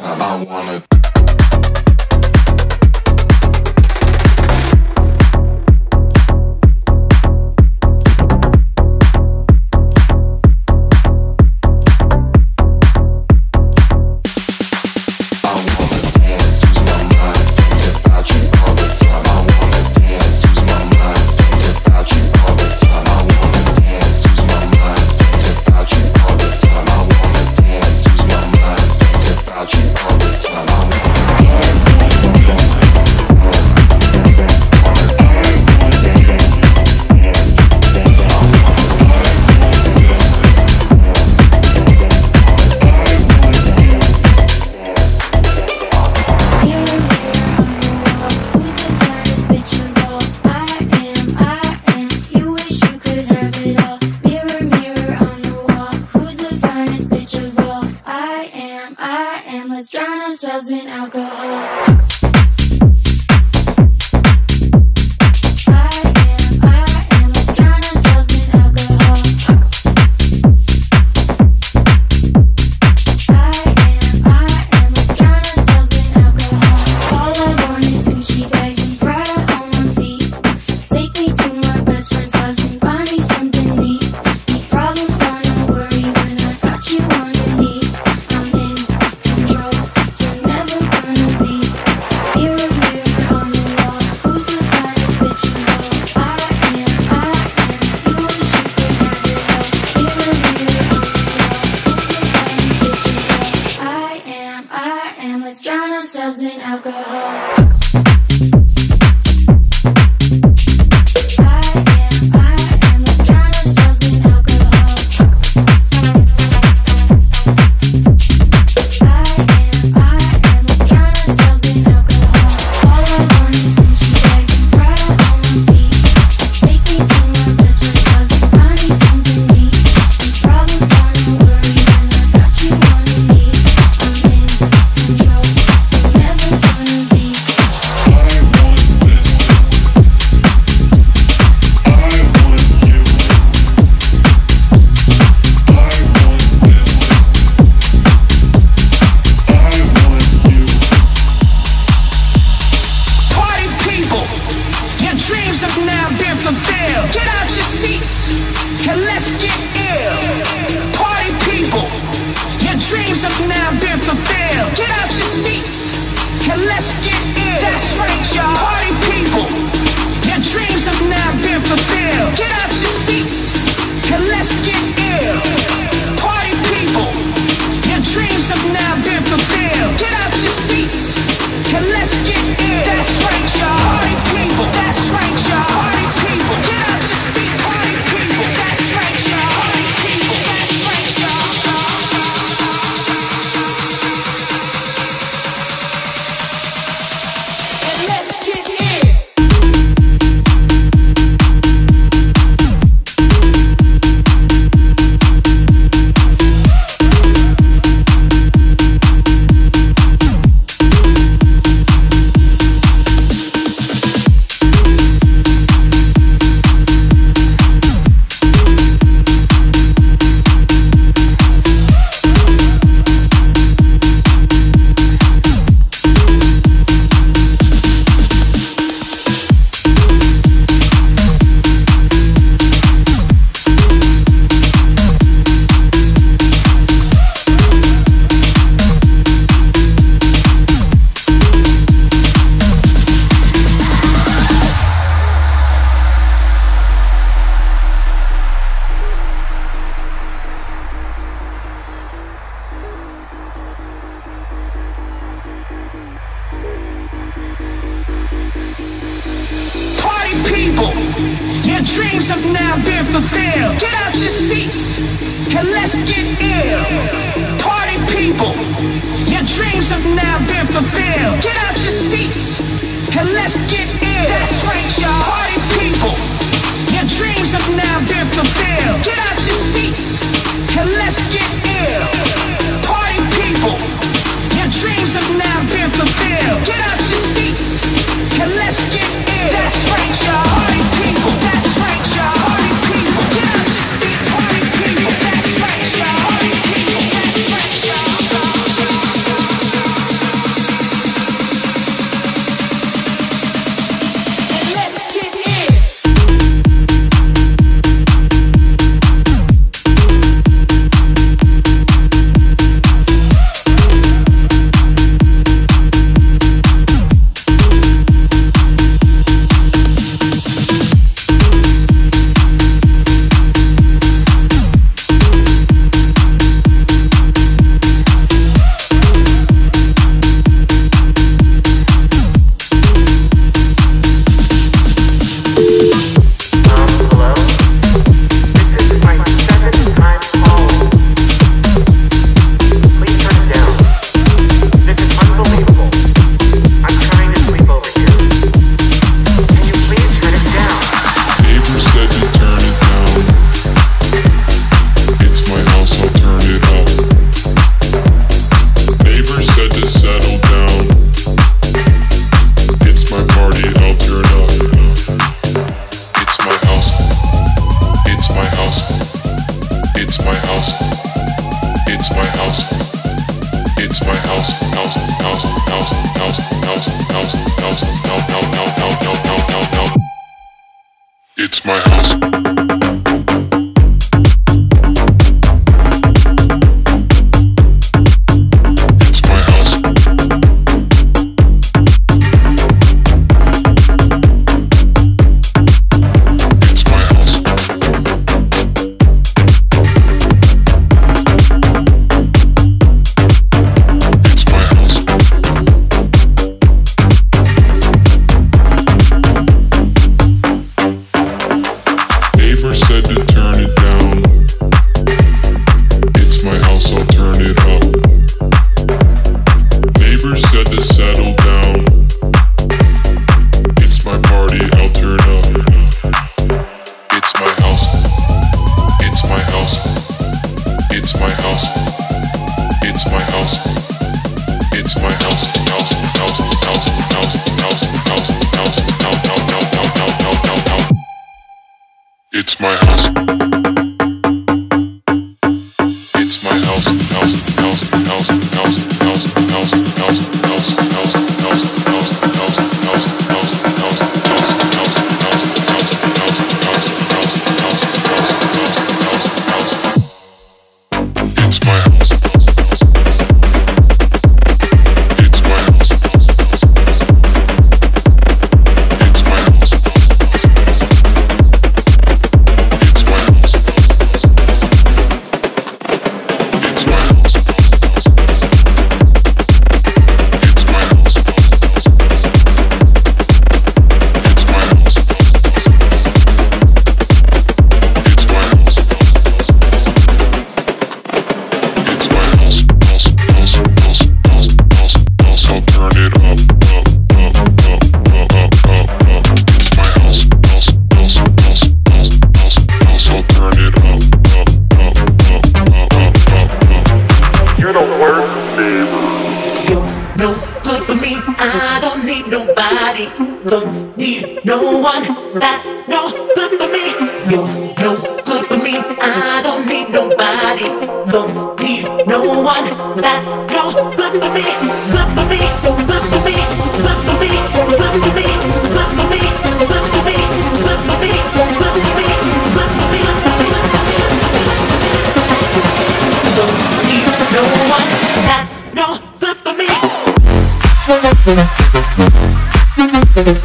I wanna my house. Thank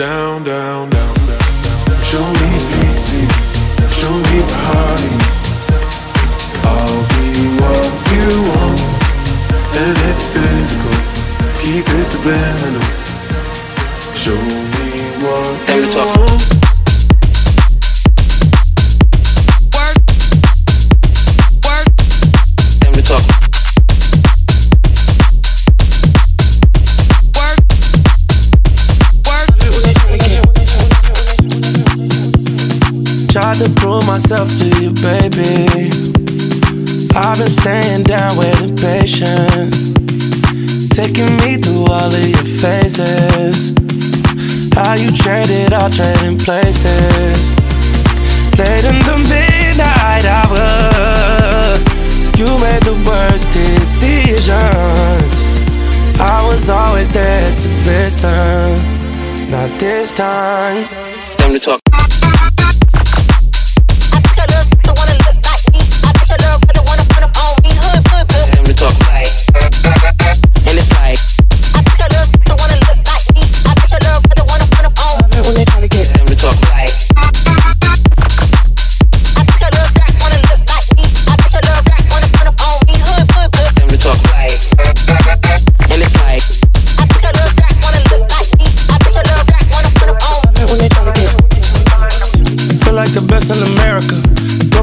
show down, party. Myself to you, baby. I've been staying down, waiting patient. Taking me through all of your phases. How you traded, all trading places. Late in the midnight hour, you made the worst decisions. I was always there to listen, not this time.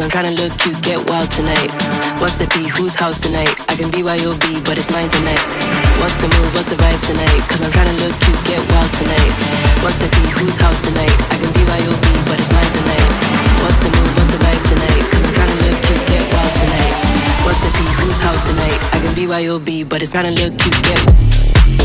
Cause I'm trying to look cute, get wild tonight. What's the beat? Whose house tonight? I can be YOB, but it's mine tonight. What's the move? What's the vibe tonight? Cause I'm trying to look cute, get wild tonight. What's the beat? Whose house tonight? I can be YOB, but it's mine tonight. What's the move? What's the vibe tonight? Cause I'm trying to look cute, get wild tonight. What's the beat? Whose house tonight? I can be YOB, but it's trying to look cute, get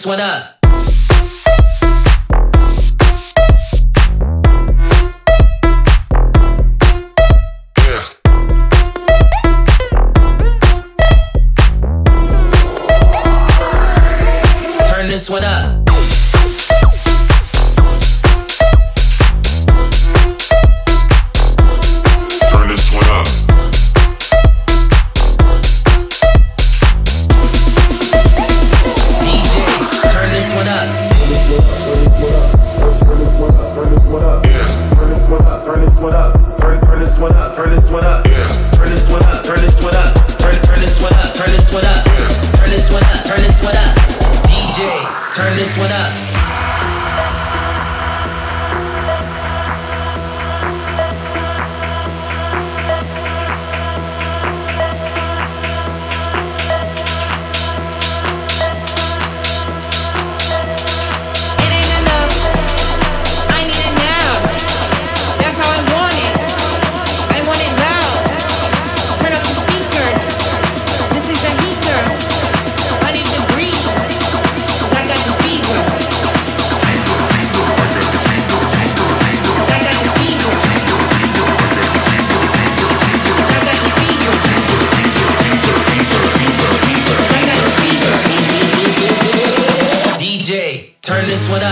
this one up. DJ, turn this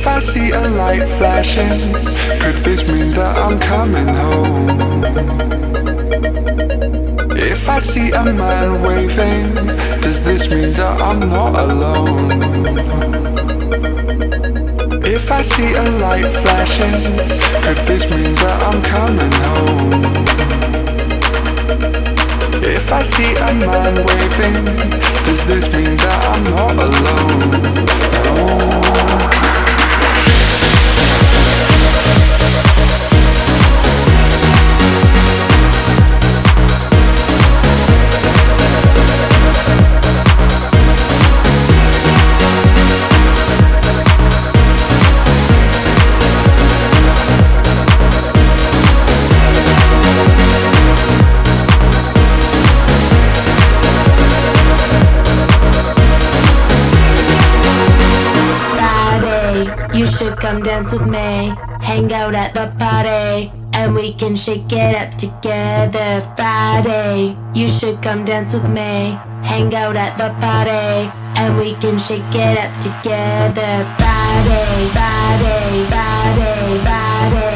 if I see a light flashing? Could this mean that I'm coming home? If I see a man waving, does this mean that I'm not alone? If I see a light flashing, could this mean that I'm coming home? If I see a man waving, does this mean that I'm not alone? No. come dance with me. Hang out at the party, and we can shake it up together Friday. You should come dance with me. Hang out at the party, and we can shake it up together Friday, Friday, Friday, Friday.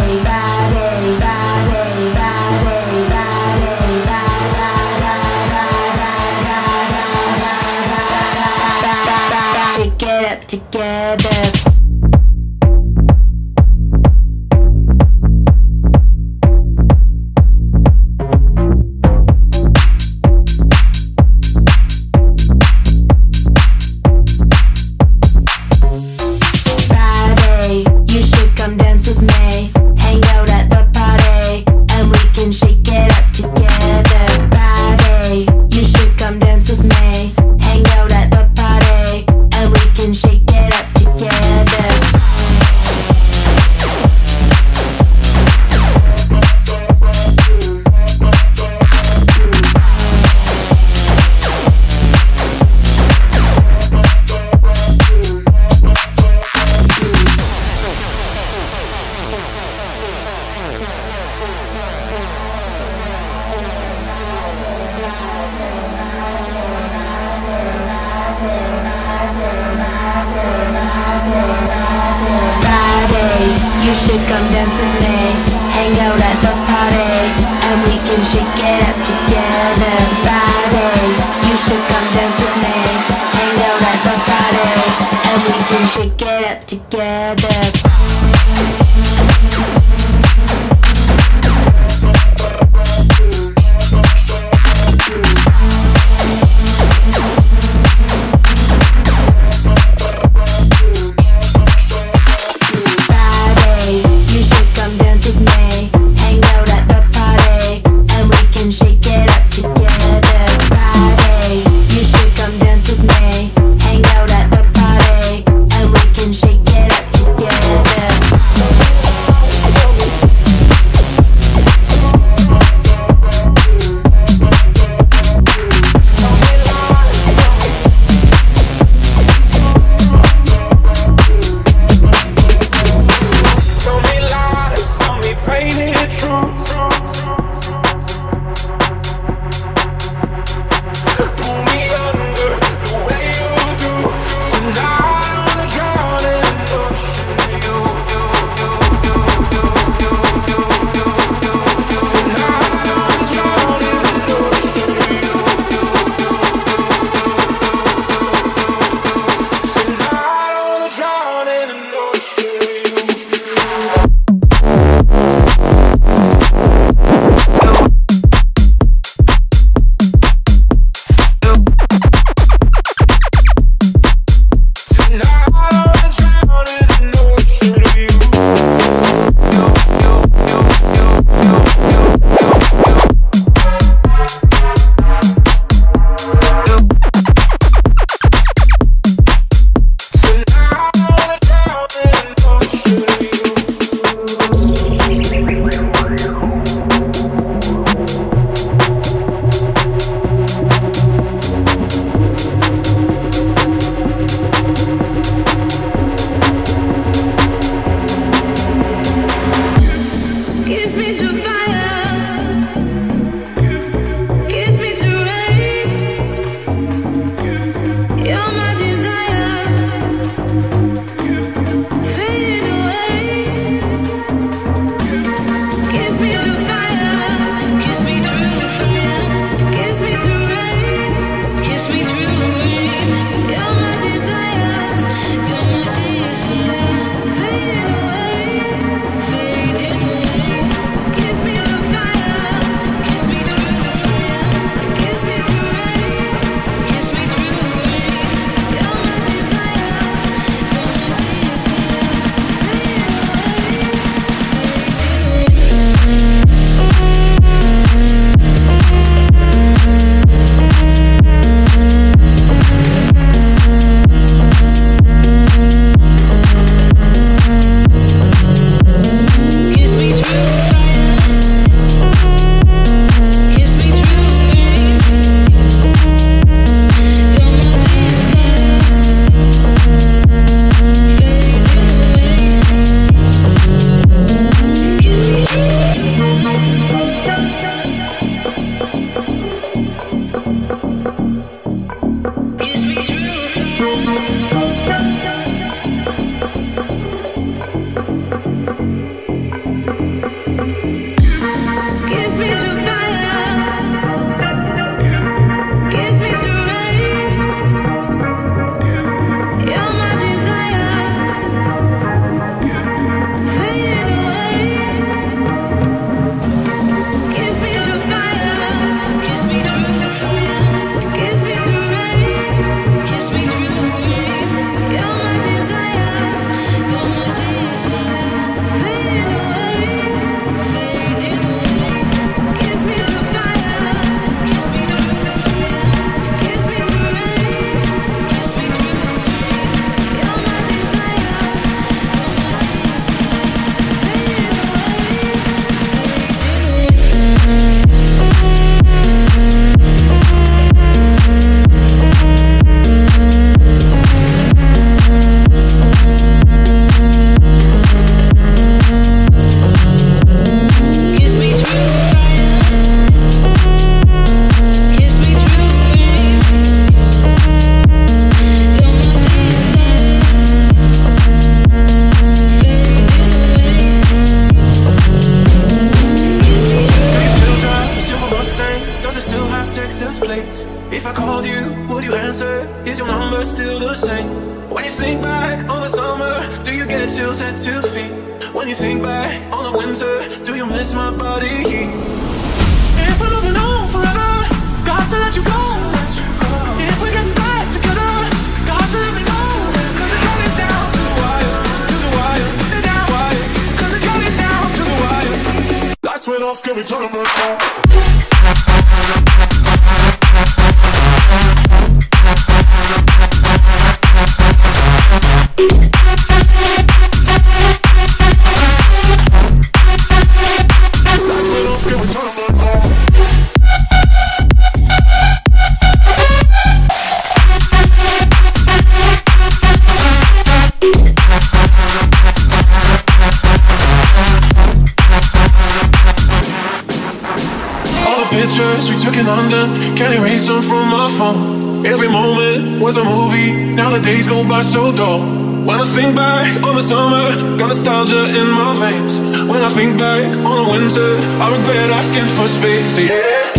think back on the summer, got nostalgia in my veins. When I think back on the winter, I regret asking for space. Yeah.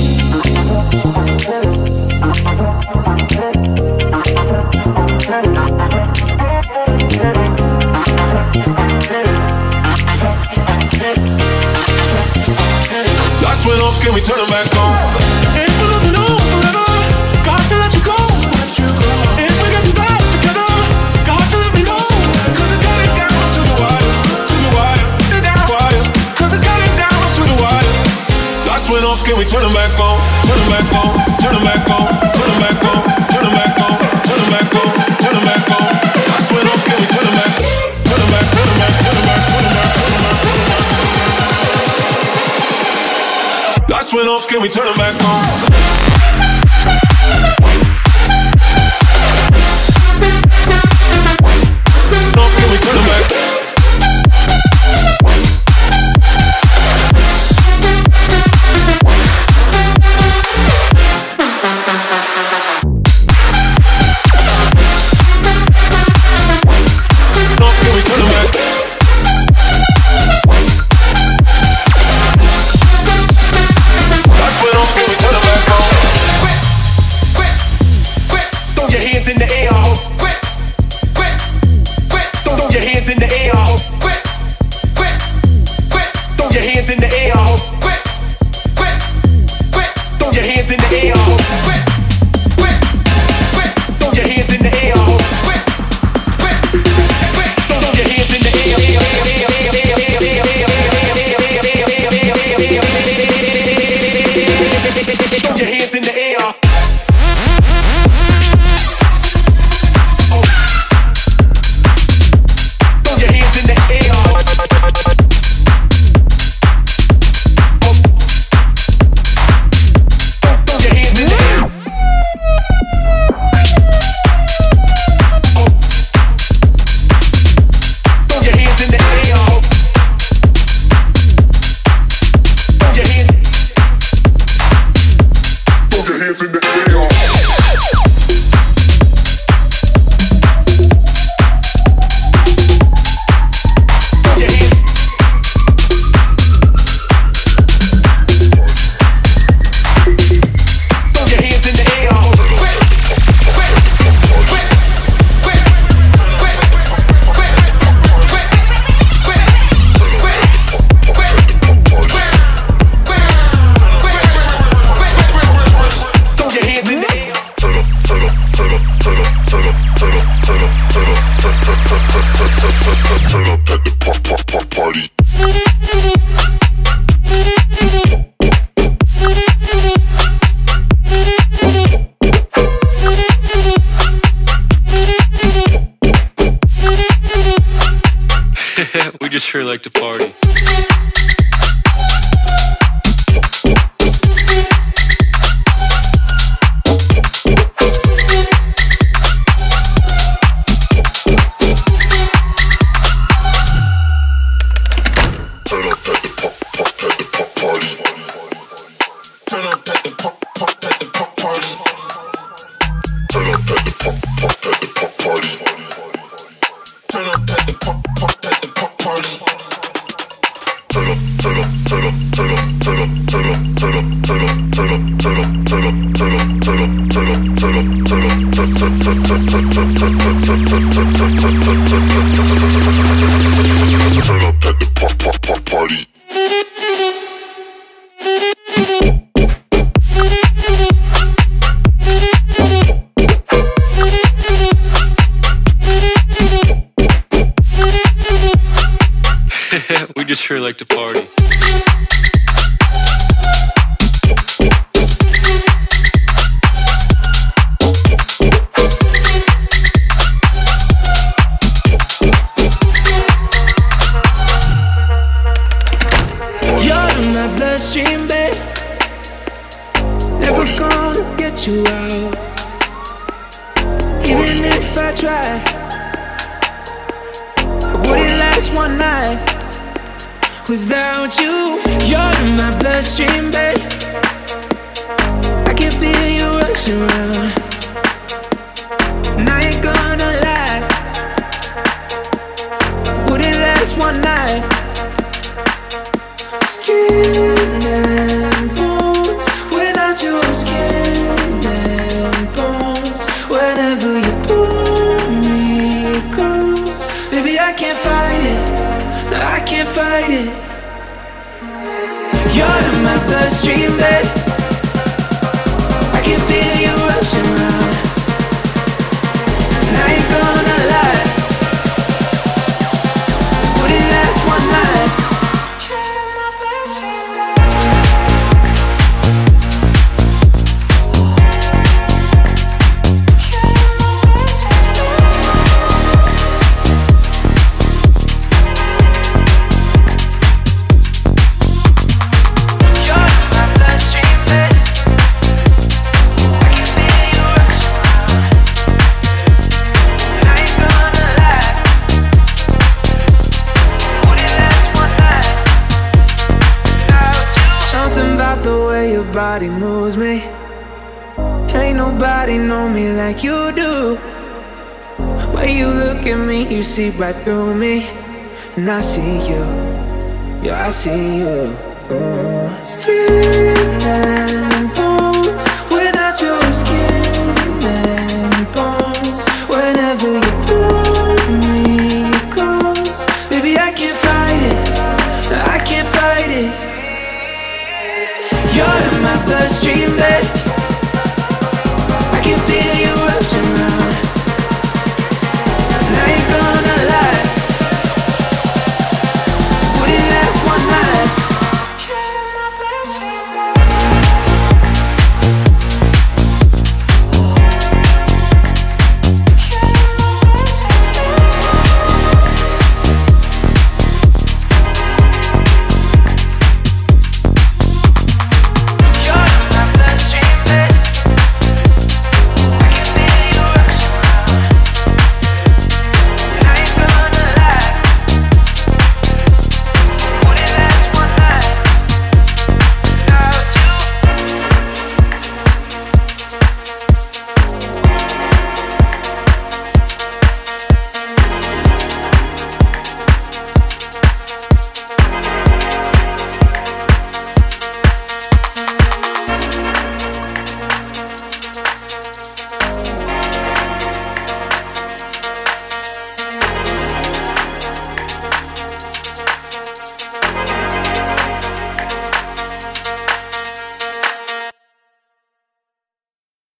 Lights went off, can we turn them back on? off, can we turn them back on? Turn them back on, turn them back on, turn them back on, turn them back on, turn them back on, turn them back on. I off, can we turn them back? Turn them back, turn them back, turn them back, turn them back, turn them back, turn them back. Lights went off, can we turn them back on? in the just sure like to party. your body moves me. Ain't nobody know me like you do. When you look at me, you see right through me. And I see you. Yeah, I see you. Mm. Skin and bones without you.